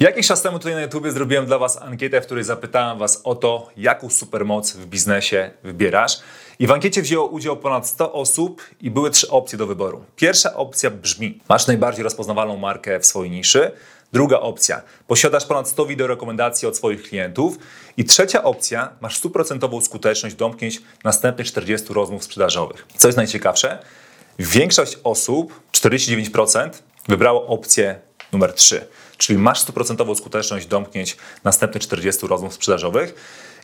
Jakiś czas temu tutaj na YouTubie zrobiłem dla Was ankietę, w której zapytałem Was o to, jaką supermoc w biznesie wybierasz. I w ankiecie wzięło udział ponad 100 osób i były trzy opcje do wyboru. Pierwsza opcja brzmi: masz najbardziej rozpoznawalną markę w swojej niszy. Druga opcja: posiadasz ponad 100 wideo rekomendacji od swoich klientów. I trzecia opcja: masz stuprocentową skuteczność domknięć następnych 40 rozmów sprzedażowych. Co jest najciekawsze? Większość osób, 49%, wybrało opcję numer 3 czyli masz stuprocentową skuteczność domknięć następnych 40 rozmów sprzedażowych.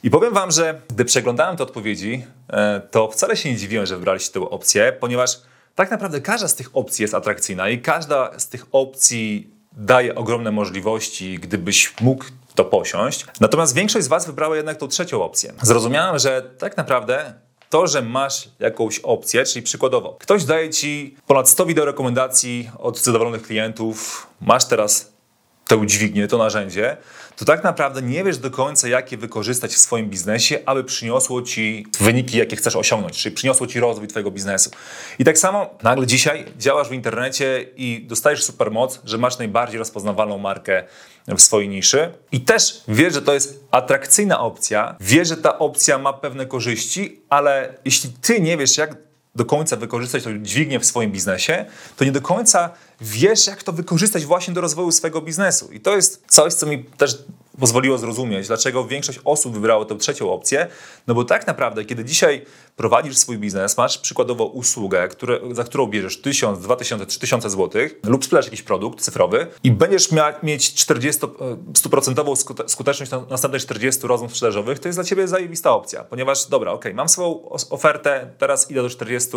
I powiem Wam, że gdy przeglądałem te odpowiedzi, e, to wcale się nie dziwiłem, że wybraliście tę opcję, ponieważ tak naprawdę każda z tych opcji jest atrakcyjna i każda z tych opcji daje ogromne możliwości, gdybyś mógł to posiąść. Natomiast większość z Was wybrała jednak tą trzecią opcję. Zrozumiałem, że tak naprawdę to, że masz jakąś opcję, czyli przykładowo, ktoś daje Ci ponad 100 wideo rekomendacji od zadowolonych klientów, masz teraz tę dźwignię, to narzędzie, to tak naprawdę nie wiesz do końca, jak je wykorzystać w swoim biznesie, aby przyniosło ci wyniki, jakie chcesz osiągnąć, czyli przyniosło ci rozwój twojego biznesu. I tak samo nagle dzisiaj działasz w internecie i dostajesz super moc, że masz najbardziej rozpoznawalną markę w swojej niszy i też wiesz, że to jest atrakcyjna opcja, wiesz, że ta opcja ma pewne korzyści, ale jeśli ty nie wiesz, jak do końca wykorzystać tą dźwignię w swoim biznesie, to nie do końca wiesz, jak to wykorzystać właśnie do rozwoju swojego biznesu. I to jest coś, co mi też pozwoliło zrozumieć, dlaczego większość osób wybrało tę trzecią opcję. No bo tak naprawdę, kiedy dzisiaj prowadzisz swój biznes, masz przykładowo usługę, które, za którą bierzesz 1000, 2000, 3000 zł lub sprzedasz jakiś produkt cyfrowy i będziesz mieć 40, 100% skuteczność na następnych 40 rozmów sprzedażowych, to jest dla ciebie zajebista opcja, ponieważ dobra, ok, mam swoją ofertę, teraz idę do 40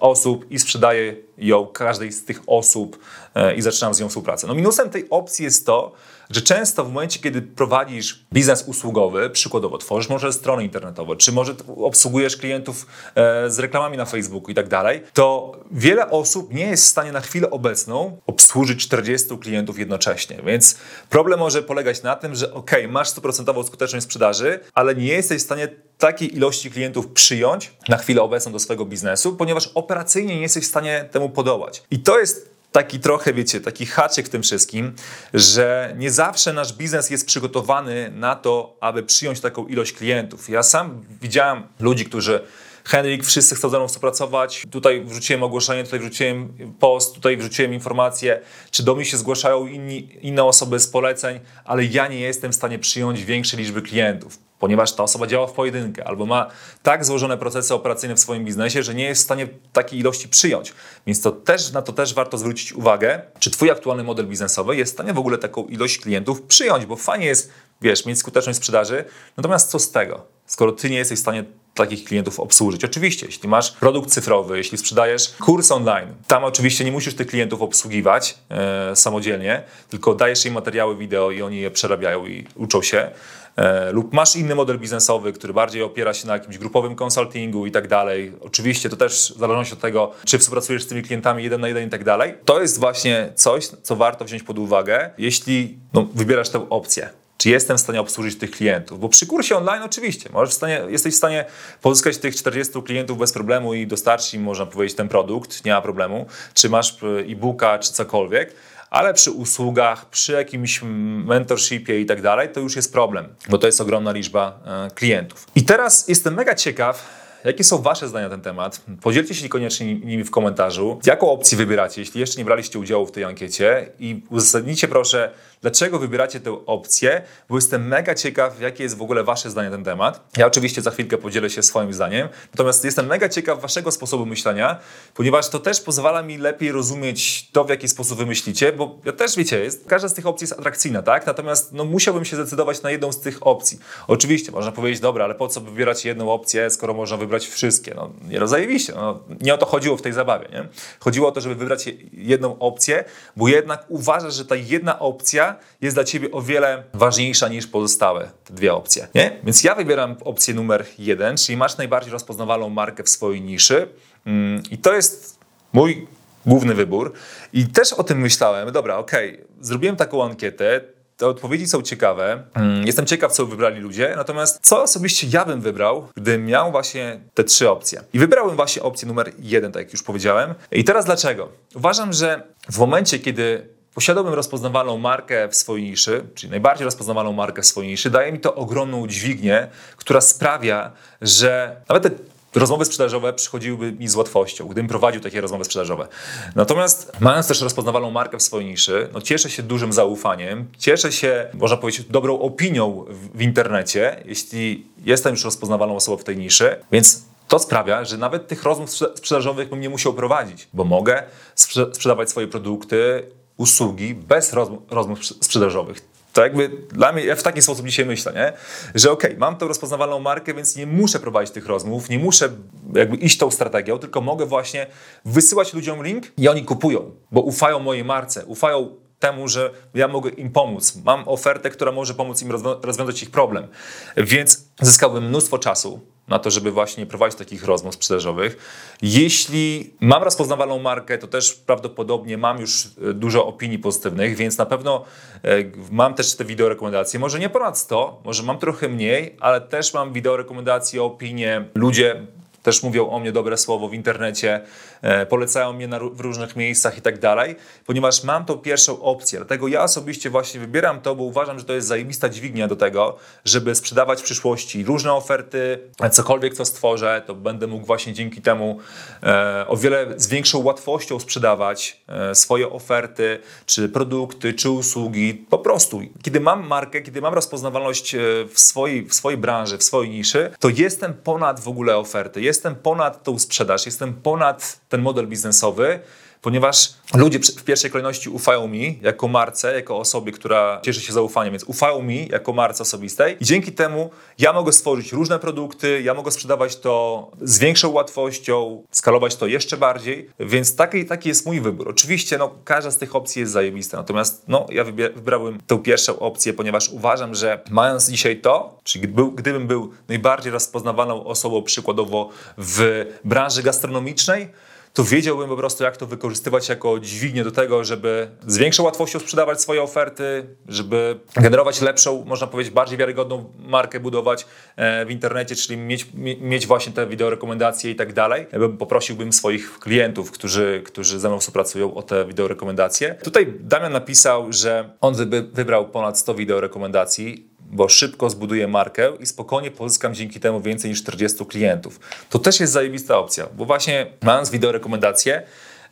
osób i sprzedaję ją każdej z tych osób e, i zaczynam z nią współpracę. No minusem tej opcji jest to, że często w momencie, kiedy prowadzisz biznes usługowy, przykładowo tworzysz może strony internetowe, czy może obsługujesz klientów e, z reklamami na Facebooku i tak dalej, to wiele osób nie jest w stanie na chwilę obecną obsłużyć 40 klientów jednocześnie. Więc problem może polegać na tym, że ok, masz 100% skuteczność sprzedaży, ale nie jesteś w stanie takiej ilości klientów przyjąć na chwilę obecną do swojego biznesu, ponieważ operacyjnie nie jesteś w stanie temu podołać. I to jest taki trochę, wiecie, taki haczyk w tym wszystkim, że nie zawsze nasz biznes jest przygotowany na to, aby przyjąć taką ilość klientów. Ja sam widziałem ludzi, którzy Henryk, wszyscy chcą ze mną współpracować. Tutaj wrzuciłem ogłoszenie, tutaj wrzuciłem post, tutaj wrzuciłem informację, czy do mnie się zgłaszają inni, inne osoby z poleceń, ale ja nie jestem w stanie przyjąć większej liczby klientów ponieważ ta osoba działa w pojedynkę albo ma tak złożone procesy operacyjne w swoim biznesie, że nie jest w stanie takiej ilości przyjąć. Więc to też, na to też warto zwrócić uwagę, czy twój aktualny model biznesowy jest w stanie w ogóle taką ilość klientów przyjąć, bo fajnie jest, wiesz, mieć skuteczność sprzedaży, natomiast co z tego, skoro ty nie jesteś w stanie takich klientów obsłużyć. Oczywiście, jeśli masz produkt cyfrowy, jeśli sprzedajesz kurs online, tam oczywiście nie musisz tych klientów obsługiwać e, samodzielnie, tylko dajesz im materiały wideo i oni je przerabiają i uczą się. E, lub masz inny model biznesowy, który bardziej opiera się na jakimś grupowym konsultingu i tak dalej. Oczywiście to też w zależności od tego, czy współpracujesz z tymi klientami jeden na jeden i tak dalej. To jest właśnie coś, co warto wziąć pod uwagę, jeśli no, wybierasz tę opcję czy jestem w stanie obsłużyć tych klientów. Bo przy kursie online oczywiście, możesz w stanie, jesteś w stanie pozyskać tych 40 klientów bez problemu i dostarczyć im, można powiedzieć, ten produkt, nie ma problemu. Czy masz e, e-booka, czy cokolwiek, ale przy usługach, przy jakimś mentorshipie i tak dalej, to już jest problem, bo to jest ogromna liczba e, klientów. I teraz jestem mega ciekaw, Jakie są Wasze zdania na ten temat? Podzielcie się koniecznie nimi w komentarzu. Jaką opcję wybieracie, jeśli jeszcze nie braliście udziału w tej ankiecie? I uzasadnijcie proszę, dlaczego wybieracie tę opcję, bo jestem mega ciekaw, jakie jest w ogóle Wasze zdanie na ten temat. Ja oczywiście za chwilkę podzielę się swoim zdaniem, natomiast jestem mega ciekaw Waszego sposobu myślenia, ponieważ to też pozwala mi lepiej rozumieć to, w jaki sposób Wy myślicie, bo ja też wiecie, jest, każda z tych opcji jest atrakcyjna, tak? Natomiast no, musiałbym się zdecydować na jedną z tych opcji. Oczywiście, można powiedzieć, dobra, ale po co wybierać jedną opcję, skoro można wybrać wszystkie? No, nie rozajebiście, no, nie o to chodziło w tej zabawie, nie? Chodziło o to, żeby wybrać jedną opcję, bo jednak uważasz, że ta jedna opcja jest dla ciebie o wiele ważniejsza niż pozostałe te dwie opcje. Nie? Więc ja wybieram opcję numer jeden, czyli masz najbardziej rozpoznawalną markę w swojej niszy mm, i to jest mój główny wybór. I też o tym myślałem, dobra, okej, okay, zrobiłem taką ankietę, te odpowiedzi są ciekawe. Mm, jestem ciekaw, co wybrali ludzie. Natomiast co osobiście ja bym wybrał, gdybym miał właśnie te trzy opcje? I wybrałem właśnie opcję numer jeden, tak jak już powiedziałem. I teraz dlaczego? Uważam, że w momencie, kiedy posiadałbym rozpoznawalną markę w swojej niszy, czyli najbardziej rozpoznawalną markę w swojej niszy, daje mi to ogromną dźwignię, która sprawia, że nawet te rozmowy sprzedażowe przychodziłyby mi z łatwością, gdybym prowadził takie rozmowy sprzedażowe. Natomiast mając też rozpoznawalną markę w swojej niszy, no cieszę się dużym zaufaniem, cieszę się, można powiedzieć, dobrą opinią w, w internecie, jeśli jestem już rozpoznawalną osobą w tej niszy, więc to sprawia, że nawet tych rozmów sprzedażowych bym nie musiał prowadzić, bo mogę sprze sprzedawać swoje produkty, usługi bez rozmów, rozmów sprzedażowych. To jakby dla mnie, ja w taki sposób dzisiaj myślę, nie? że okej, okay, mam tą rozpoznawalną markę, więc nie muszę prowadzić tych rozmów, nie muszę jakby iść tą strategią, tylko mogę właśnie wysyłać ludziom link i oni kupują, bo ufają mojej marce, ufają temu, że ja mogę im pomóc. Mam ofertę, która może pomóc im rozwiązać ich problem. Więc zyskałbym mnóstwo czasu, na to, żeby właśnie prowadzić takich rozmów sprzedażowych. Jeśli mam rozpoznawalną markę, to też prawdopodobnie mam już e, dużo opinii pozytywnych, więc na pewno e, mam też te wideo rekomendacje. Może nie ponad 100, może mam trochę mniej, ale też mam wideo rekomendacje, opinie. Ludzie też mówią o mnie dobre słowo w internecie, e, polecają mnie na, w różnych miejscach i tak dalej, ponieważ mam tą pierwszą opcję. Dlatego ja osobiście właśnie wybieram to, bo uważam, że to jest zajebista dźwignia do tego, żeby sprzedawać w przyszłości różne oferty, cokolwiek co stworzę, to będę mógł właśnie dzięki temu e, o wiele z większą łatwością sprzedawać e, swoje oferty, czy produkty, czy usługi. Po prostu, kiedy mam markę, kiedy mam rozpoznawalność e, w swojej, w swojej branży, w swojej niszy, to jestem ponad w ogóle oferty jestem ponad tą sprzedaż, jestem ponad ten model biznesowy, ponieważ ludzie w pierwszej kolejności ufają mi jako marce, jako osobie, która cieszy się zaufaniem, więc ufają mi jako marce osobistej i dzięki temu ja mogę stworzyć różne produkty, ja mogę sprzedawać to z większą łatwością, skalować to jeszcze bardziej, więc taki, taki jest mój wybór. Oczywiście no, każda z tych opcji jest zajebista, natomiast no, ja wybrałem tę pierwszą opcję, ponieważ uważam, że mając dzisiaj to, czyli gdybym był najbardziej rozpoznawaną osobą przykładowo w branży gastronomicznej, to wiedziałbym po prostu, jak to wykorzystywać jako dźwignię do tego, żeby z większą łatwością sprzedawać swoje oferty, żeby generować lepszą, można powiedzieć, bardziej wiarygodną markę budować e, w internecie, czyli mieć, mieć właśnie te wideo rekomendacje i tak dalej. Poprosiłbym swoich klientów, którzy, którzy ze mną współpracują o te wideo rekomendacje. Tutaj Damian napisał, że on wybrał ponad 100 wideo rekomendacji bo szybko zbuduję markę i spokojnie pozyskam dzięki temu więcej niż 40 klientów. To też jest zajebista opcja, bo właśnie mając wideo rekomendacje,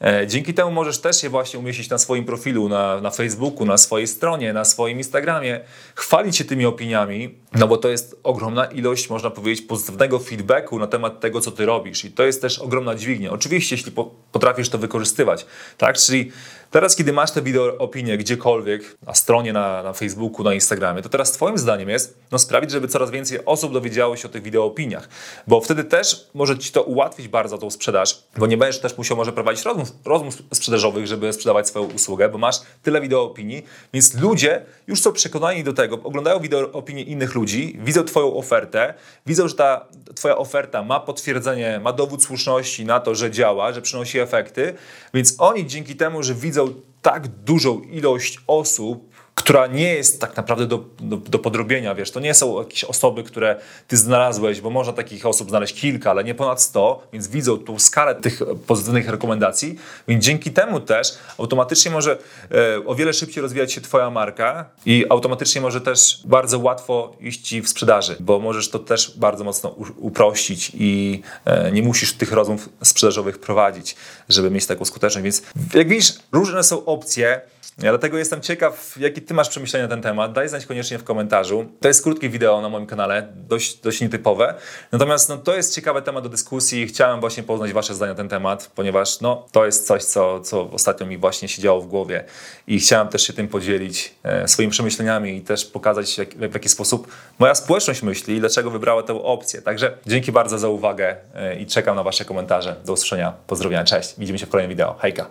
E, dzięki temu możesz też je właśnie umieścić na swoim profilu, na, na Facebooku, na swojej stronie, na swoim Instagramie, chwalić się tymi opiniami, no bo to jest ogromna ilość, można powiedzieć, pozytywnego feedbacku na temat tego, co ty robisz. I to jest też ogromna dźwignia. Oczywiście, jeśli potrafisz to wykorzystywać, tak? Czyli teraz, kiedy masz te wideo opinie gdziekolwiek, na stronie, na, na Facebooku, na Instagramie, to teraz twoim zdaniem jest no, sprawić, żeby coraz więcej osób dowiedziało się o tych wideo opiniach, bo wtedy też może ci to ułatwić bardzo tą sprzedaż, bo nie będziesz też musiał może prowadzić rozmów rozmów, sprzedażowych, żeby sprzedawać swoją usługę, bo masz tyle wideo opinii, więc ludzie już są przekonani do tego, oglądają wideo opinii innych ludzi, widzą Twoją ofertę, widzą, że ta Twoja oferta ma potwierdzenie, ma dowód słuszności na to, że działa, że przynosi efekty, więc oni dzięki temu, że widzą tak dużą ilość osób, która nie jest tak naprawdę do, do, do, podrobienia, wiesz, to nie są jakieś osoby, które ty znalazłeś, bo można takich osób znaleźć kilka, ale nie ponad 100, więc widzą tą skalę tych pozytywnych rekomendacji, więc dzięki temu też automatycznie może e, o wiele szybciej rozwijać się twoja marka i automatycznie może też bardzo łatwo iść ci w sprzedaży, bo możesz to też bardzo mocno uprościć i e, nie musisz tych rozmów sprzedażowych prowadzić, żeby mieć taką skuteczność, więc jak widzisz, różne są opcje, dlatego jestem ciekaw, jakie ty masz przemyślenia na ten temat. Daj znać koniecznie w komentarzu. To jest krótkie wideo na moim kanale, dość, dość nietypowe. Natomiast no, to jest ciekawy temat do dyskusji. Chciałem właśnie poznać wasze zdania na ten temat, ponieważ no, to jest coś, co, co ostatnio mi właśnie siedziało w głowie i chciałem też się tym podzielić e, swoimi przemyśleniami i też pokazać, jak, w jaki sposób moja społeczność myśli i dlaczego wybrała tę opcję. Także dzięki bardzo za uwagę e, i czekam na wasze komentarze. Do usłyszenia. Pozdrowienia. Cześć. Widzimy się w kolejnym wideo. Hejka.